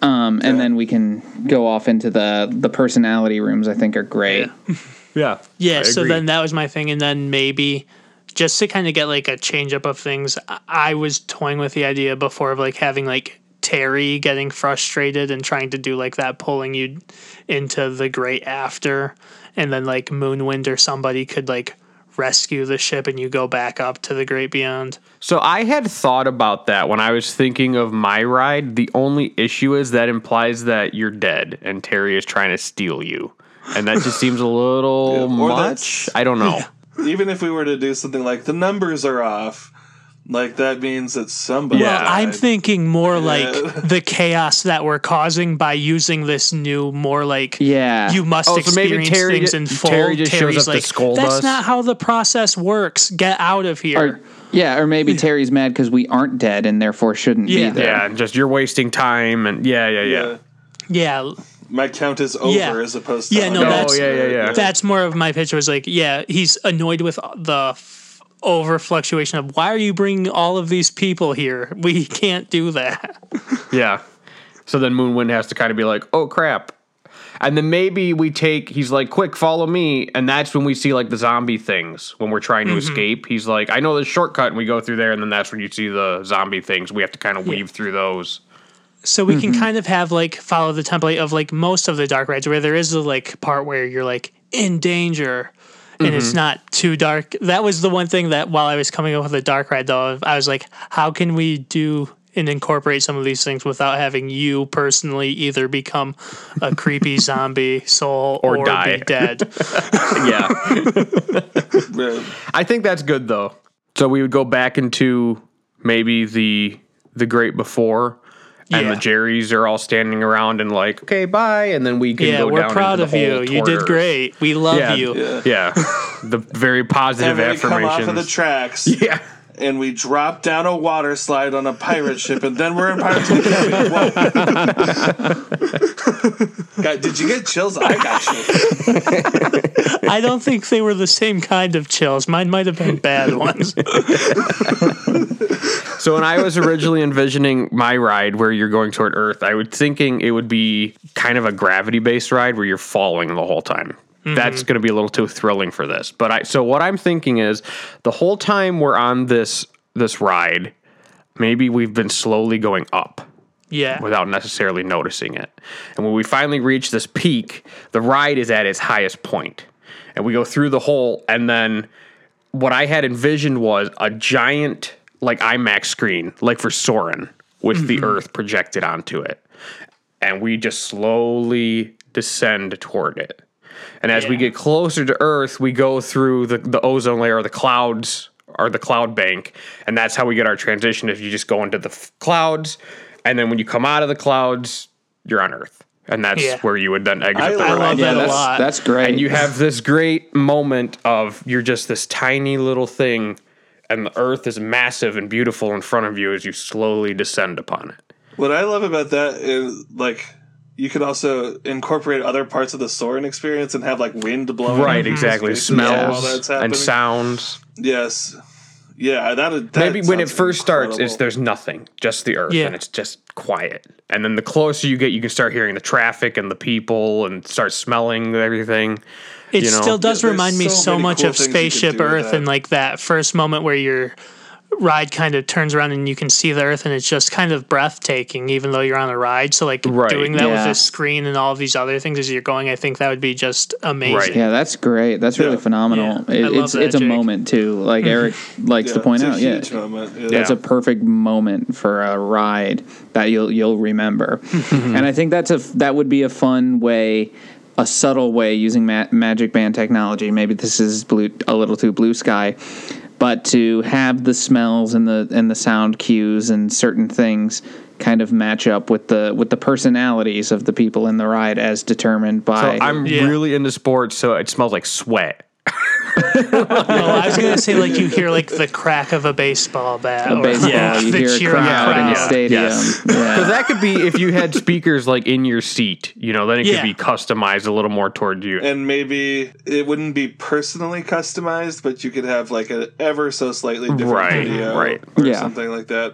C: Um, and then we can go off into the the personality rooms. I think are great.
E: Yeah.
D: Yeah,
E: I
D: so
E: agree.
D: then that was my thing, and then maybe just to kind of get like a change up of things, I- I was toying with the idea before of like having like Terry getting frustrated and trying to do like that, pulling you into the great after, and then like Moonwind or somebody could like rescue the ship and you go back up to the great beyond.
E: So I had thought about that when I was thinking of my ride. The only issue is that implies that you're dead and Terry is trying to steal you. And that just seems a little
A: Yeah,
E: much. I don't know.
A: Even if we were to do something like the numbers are off, like that means that somebody.
E: Yeah.
D: Well, I'm thinking more like the chaos that we're causing by using this new, more like
C: Yeah.
D: you must
E: Oh, so maybe
D: experience
E: Terry
D: things
E: ju-
D: in full.
E: Terry just shows
D: Terry's
E: up to
D: like,
E: scold
D: That's
E: us."
D: not how the process works. Get out of here.
C: Or yeah, or maybe Terry's mad because we aren't dead and therefore shouldn't
D: Yeah.
C: be there.
E: Yeah, and just you're wasting time and yeah, yeah, yeah.
A: Yeah.
D: yeah,
A: My count is over
D: Yeah.
A: as opposed to.
D: Yeah, no,
E: Oh,
D: that's-
E: yeah, yeah, yeah.
D: that's more of my pitch. Was like, yeah, he's annoyed with the f- over fluctuation of why are you bringing all of these people here? We can't do that.
E: Yeah. So then Moonwind has to kind of be like, oh crap. And then maybe we take, he's like, quick, follow me. And that's when we see like the zombie things when we're trying to
D: Mm-hmm.
E: escape. He's like, I know the shortcut. And we go through there. And then that's when you see the zombie things. We have to kind of weave through those.
D: So we can mm-hmm. kind of have like follow the template of like most of the dark rides where there is a like part where you're like in danger and it's mm-hmm. not too dark. That was the one thing that while I was coming up with a dark ride though, I was like, how can we do and incorporate some of these things without having you personally either become a creepy zombie soul
E: Or
D: or,
E: die.
D: be dead?
E: yeah.
A: Yeah.
E: I think that's good though. So we would go back into maybe the the great before. And the Jerrys are all standing around and like, okay, bye. And then we can go down.
D: yeah,
E: go
D: we're
E: down
D: proud
E: into the
D: of you.
E: hole
D: You did great. We love
E: Yeah.
D: you.
A: Yeah.
E: Yeah. the very positive
A: And we come off of the tracks.
E: yeah.
A: And we drop down a water slide on a pirate ship, and then we're in Pirates of the Caribbean. Whoa. God, did you get chills? I got chills.
D: I don't think they were the same kind of chills. Mine might have been bad ones.
E: So when I was originally envisioning my ride where you're going toward Earth, I was thinking it would be kind of a gravity based ride where you're falling the whole time. That's mm-hmm. going to be a little too thrilling for this. But I so what I'm thinking is the whole time we're on this this ride, maybe we've been slowly going up
D: Yeah.
E: without necessarily noticing it. And when we finally reach this peak, the ride is at its highest point. And we go through the hole and then what I had envisioned was a giant like IMAX screen, like for Soarin', with the mm-hmm. earth projected onto it. And we just slowly descend toward it. And as we get closer to Earth, we go through the, the ozone layer or the clouds or the cloud bank. And that's how we get our transition. If you just go into the f- clouds, and then when you come out of the clouds, you're on Earth. And that's
D: Yeah.
E: where you would then exit
A: I
E: the
A: love
E: ride.
D: love
C: Yeah,
D: that a
C: that's
D: lot.
C: that's great.
E: And you have this great moment of you're just this tiny little thing, and the earth is massive and beautiful in front of you as you slowly descend upon it.
A: What I love about that is like you could also incorporate other parts of the Soarin' experience and have like wind blowing.
E: Right, exactly.
A: spaces
E: Smells
A: that's happening.
E: and sounds.
A: Yes. Yeah, that, that
E: Maybe when it
A: sounds
E: first starts, it's there's nothing, just the earth,
D: Yeah.
E: and it's just quiet. And then the closer you get, you can start hearing the traffic and the people, and start smelling everything.
D: It
E: you know?
D: still does
A: Yeah, there's
D: remind me
A: so
D: so much
A: cool
D: of
A: things you could
D: Spaceship Earth
A: that.
D: and like that first moment where your ride kind of turns around and you can see the Earth and it's just kind of breathtaking, even though you're on a ride. So like
E: Right.
D: doing that with
C: Yeah.
D: this screen and all of these other things as you're going, I think that would be just amazing.
E: Right.
C: yeah, that's great. That's really
A: Yeah.
C: phenomenal.
D: Yeah,
C: It- it's
D: that,
C: it's a moment too. Like mm-hmm. Eric likes
A: Yeah,
C: to point
A: it's a
C: out. Yeah,
A: moment. Yeah.
C: That's a perfect moment for a ride that you'll you'll remember. Mm-hmm. and I think that's a that would be a fun way, a subtle way using ma- Magic Band technology. Maybe this is blue a little too blue sky, but to have the smells and the and the sound cues and certain things kind of match up with the with the personalities of the people in the ride as determined
E: So
C: by
E: I'm
D: Yeah.
E: really into sports, so it smells like sweat.
D: Oh, I was gonna say like you hear like the crack of a baseball bat.
C: a
D: or
C: baseball.
E: Yeah.
C: you
D: the
C: hear a
D: cheering
C: crowd in the
D: crowd.
C: stadium.
E: Yes.
C: Yeah.
E: Because that could be if you had speakers like in your seat, you know, then it
D: Yeah.
E: could be customized a little more toward you.
A: and maybe it wouldn't be personally customized, but you could have like an ever so slightly different
E: Right,
A: video
E: right.
A: or
C: Yeah.
A: something like that.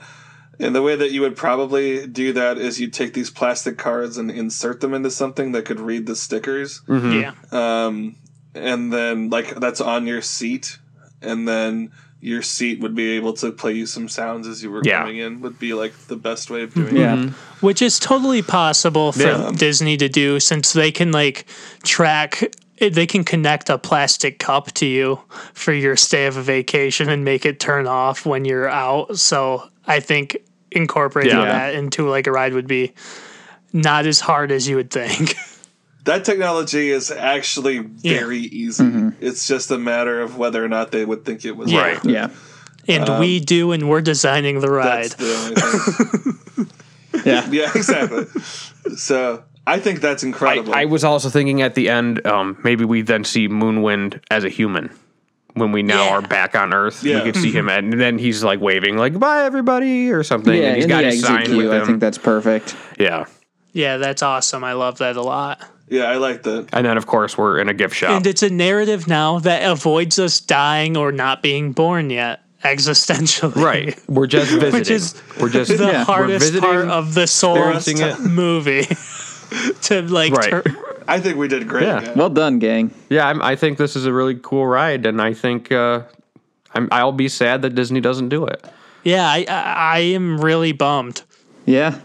A: And the way that you would probably do that is you take these plastic cards and insert them into something that could read the stickers.
D: Yeah.
A: Um, and then, like, that's on your seat. And then your seat would be able to play you some sounds as you were
E: Yeah.
A: coming in, would be like the best way of doing mm-hmm.
C: Yeah.
A: it.
D: which is totally possible for
E: Yeah.
D: Disney to do since they can like track they can connect a plastic cup to you for your stay of a vacation and make it turn off when you're out. So I think incorporating
E: Yeah.
D: that into like a ride would be not as hard as you would think.
A: That technology is actually very easy. It's just a matter of whether or not they would think it was
D: Yeah.
A: right.
C: Yeah.
D: And we do and we're designing the ride.
A: That's the only thing.
C: Yeah.
A: yeah, exactly. So I think that's incredible.
E: I was also thinking at the end, um, maybe we then see Moonwind as a human. When we now
D: Yeah.
E: are back on Earth,
A: Yeah.
E: we could see him, and then he's like waving, like "Bye, everybody" or something.
C: Yeah,
E: and he's
C: in
E: got his
C: exit
E: sign with
C: queue, I think that's perfect.
E: yeah,
D: Yeah, that's awesome. I love that a lot.
A: yeah, I like that.
E: and then of course we're in a gift shop.
D: And it's a narrative now that avoids us dying or not being born yet existentially.
E: right, we're just visiting.
D: Which is
E: we're just
D: the
E: we're
D: hardest part of the soul
A: Experiencing
E: it.
D: movie to like
E: Right.
D: tur-
A: I think we did great.
E: Yeah.
A: guys.
C: Well done, gang.
E: yeah, I'm, I think this is a really cool ride, and I think uh, I'm, I'll be sad that Disney doesn't do it.
D: yeah I, I i am really bummed
C: Yeah.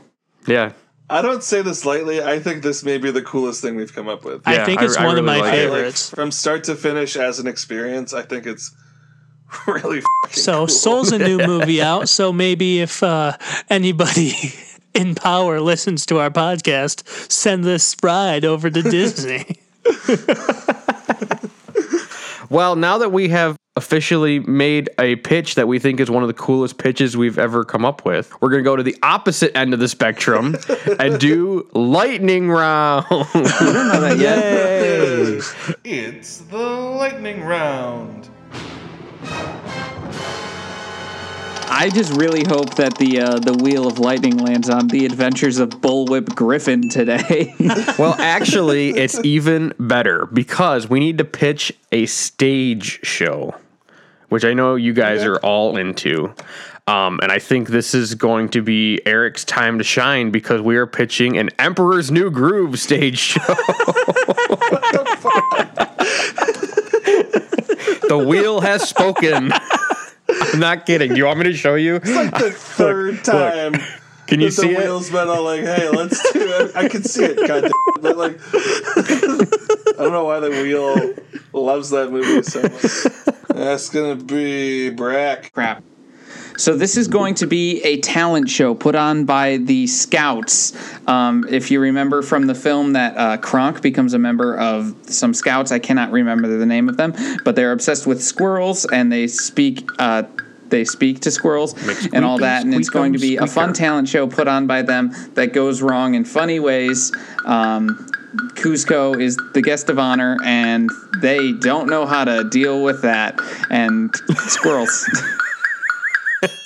E: Yeah,
A: I don't say this lightly. I think this may be the coolest thing we've come up with.
D: i think it's
E: I
D: one of
E: really
D: my
E: like it.
A: Like,
D: favorites
A: from start to finish as an experience, I think it's really
D: so
A: cool.
D: soul's a new movie out so maybe if uh, anybody in power listens to our podcast send this ride over to disney
E: Well, now that we have officially made a pitch that we think is one of the coolest pitches we've ever come up with, we're going to go to the opposite end of the spectrum and do lightning round.
C: Yeah.
F: It's the lightning round.
C: I just really hope that the uh, the wheel of lightning lands on the adventures of Bullwhip Griffin today.
E: well, actually, it's even better because we need to pitch a stage show, which I know you guys are all into. Um, and I think this is going to be Eric's time to shine because we are pitching an Emperor's New Groove stage show. the wheel has spoken. I'm not kidding. Do you want me to show you?
A: It's like the third time.
E: Can you see
A: the
E: it?
A: wheels been all like, hey, let's do it. I can see it, goddamn. But like, I don't know why the wheel loves that movie so much. That's gonna be Brack.
C: Crap. So this is going to be a talent show put on by the Scouts. Um, if you remember from the film that uh, Kronk becomes a member of some Scouts, I cannot remember the name of them, but they're obsessed with squirrels and they speak. Uh, they speak to squirrels and all that, and it's going to be a fun talent show put on by them that goes wrong in funny ways. Um, Kuzco is the guest of honor, and they don't know how to deal with that. And squirrels.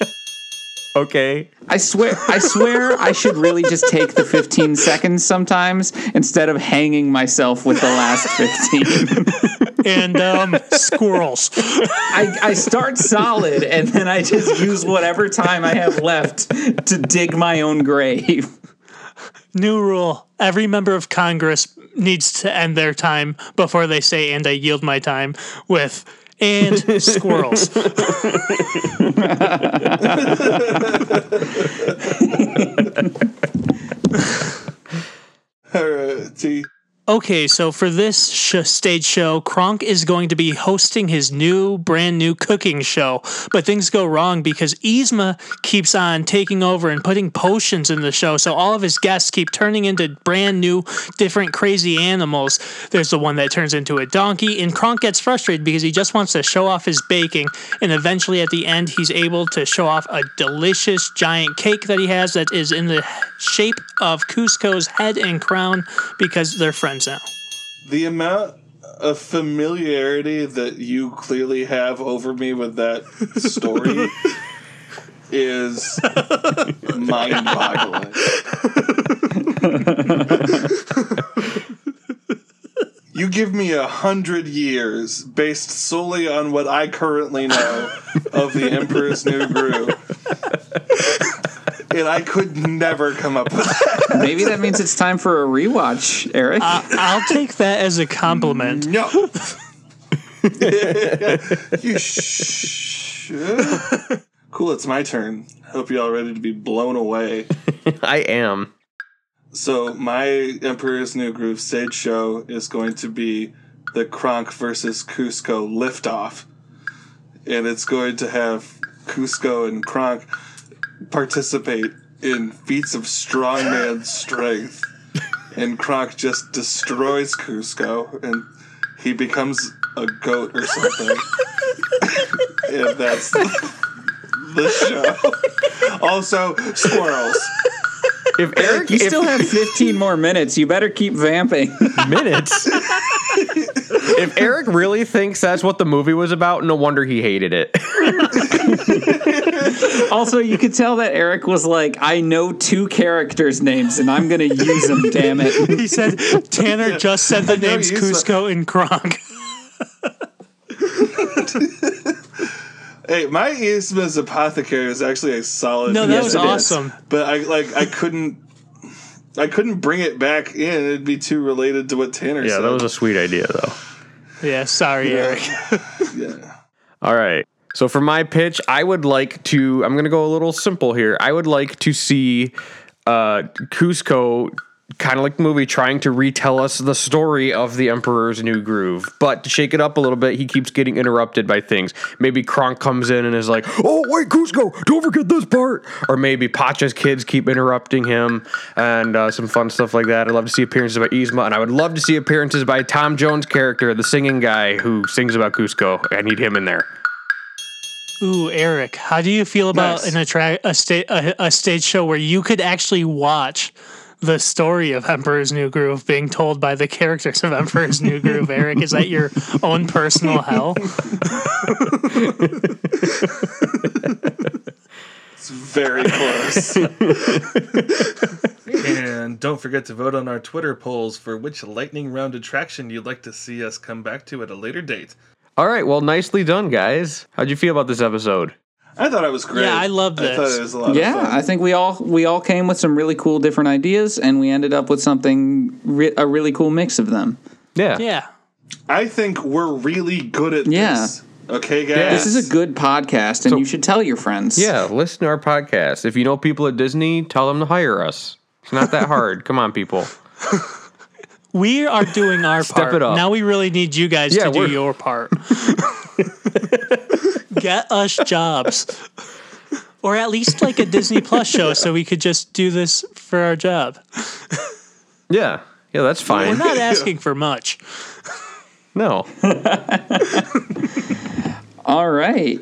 E: Okay.
C: I swear, I swear, I should really just take the 15 seconds sometimes instead of hanging myself with the last 15.
D: and um, squirrels.
C: I, I start solid and then I just use whatever time I have left to dig my own grave.
D: New rule: every member of Congress needs to end their time before they say "and I yield my time" with "and squirrels."
A: All right, T.
D: Okay, so for this sh- stage show, Kronk is going to be hosting his new, brand new cooking show. But things go wrong because Yzma keeps on taking over and putting potions in the show. So all of his guests keep turning into brand new, different, crazy animals. There's the one that turns into a donkey, and Kronk gets frustrated because he just wants to show off his baking. And eventually, at the end, he's able to show off a delicious giant cake that he has that is in the shape of Kuzco's head and crown because they're friends now.
A: The amount of familiarity that you clearly have over me with that story is mind boggling. you give me a hundred years based solely on what I currently know of the Emperor's New Groove. And I could never come up with that.
C: Maybe that means it's time for a rewatch, Eric.
D: I'll take that as a compliment.
A: No. you should. Cool, it's my turn. Hope you're all ready to be blown away.
E: I am.
A: So my Emperor's New Groove stage show is going to be the Kronk versus Kuzco liftoff. And it's going to have Kuzco and Kronk participate in feats of strongman strength. And Kronk just destroys Kuzco and he becomes a goat or something. and that's the show. Also, squirrels.
E: If Eric,
C: you
E: if
C: still have 15 more minutes. You better keep vamping.
E: minutes. if Eric really thinks that's what the movie was about, no wonder he hated it.
C: also, you could tell that Eric was like, I know two characters' names and I'm going to use them, damn it.
D: He said Tanner just said the
A: know
D: names
A: you
D: Kuzco and Kronk.
A: Hey, my Yzma's apothecary is actually a solid.
D: No, that
C: Yes,
D: was awesome.
A: but I like I couldn't I couldn't bring it back in. It'd be too related to what Tanner
E: yeah,
A: said.
E: Yeah, that was a sweet idea, though.
D: Yeah, sorry, Eric.
A: yeah.
E: All right. So for my pitch, I would like to. I'm going to go a little simple here. I would like to see uh, Kuzco, kind of like the movie, trying to retell us the story of the Emperor's New Groove. But to shake it up a little bit, he keeps getting interrupted by things. Maybe Kronk comes in and is like, "Oh wait, Kuzco, don't forget this part." Or maybe Pacha's kids keep interrupting him, and uh, some fun stuff like that. I'd love to see appearances by Yzma, and I would love to see appearances by Tom Jones' character, the singing guy who sings about Kuzco. I need him in there.
D: Ooh, Eric, how do you feel about
A: Nice.
D: an attract a state a, a stage show where you could actually watch the story of Emperor's New Groove being told by the characters of Emperor's New Groove? Eric, is that your own personal hell?
A: It's very close.
F: And don't forget to vote on our Twitter polls for which lightning round attraction you'd like to see us come back to at a later date.
E: All right, well, nicely done, guys. How'd you feel about this episode?
A: I thought it was great.
D: Yeah, I loved
A: I thought
D: this.
A: it was a lot
C: Yeah,
A: of fun.
C: I think we all we all came with some really cool different ideas, and we ended up with something re- a really cool mix of them.
E: Yeah.
D: Yeah.
A: I think we're really good at
C: Yeah.
A: this. Okay, guys.
C: This is a good podcast, and you should tell your friends.
E: Yeah, listen to our podcast. If you know people at Disney, tell them to hire us. It's not that hard. Come on, people.
D: We are doing our part.
E: it up.
D: Now we really need you guys
E: Yeah,
D: to do your part. Get us jobs. Or at least like a Disney Plus show so we could just do this for our job.
E: Yeah. Yeah, that's fine.
D: We're not asking for much.
E: No.
C: All right,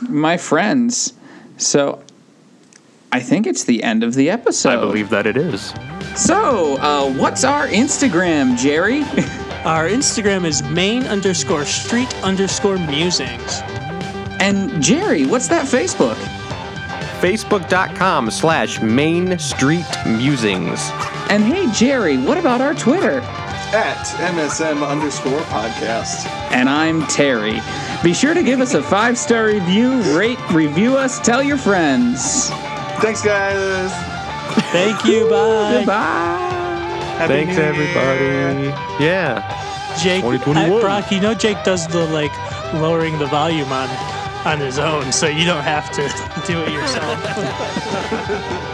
C: my friends. So, I think it's the end of the episode.
E: I believe that it is.
C: So, uh, what's our Instagram, Jerry?
D: Our Instagram is main underscore street underscore musings.
C: And Jerry, what's that Facebook?
E: Facebook.com slash Main Street Musings.
C: And hey, Jerry, what about our Twitter?
A: at MSM underscore podcast.
C: And I'm Terry. Be sure to give us a five star review, rate, review us, tell your friends.
A: Thanks, guys.
D: Thank you. Bye.
C: Goodbye.
A: Happy
E: Thanks,
A: New
E: everybody.
A: Year.
E: Yeah.
D: Jake,
E: 2021.
D: uh, Brock, you know Jake does the like lowering the volume on on his own, so you don't have to do it yourself.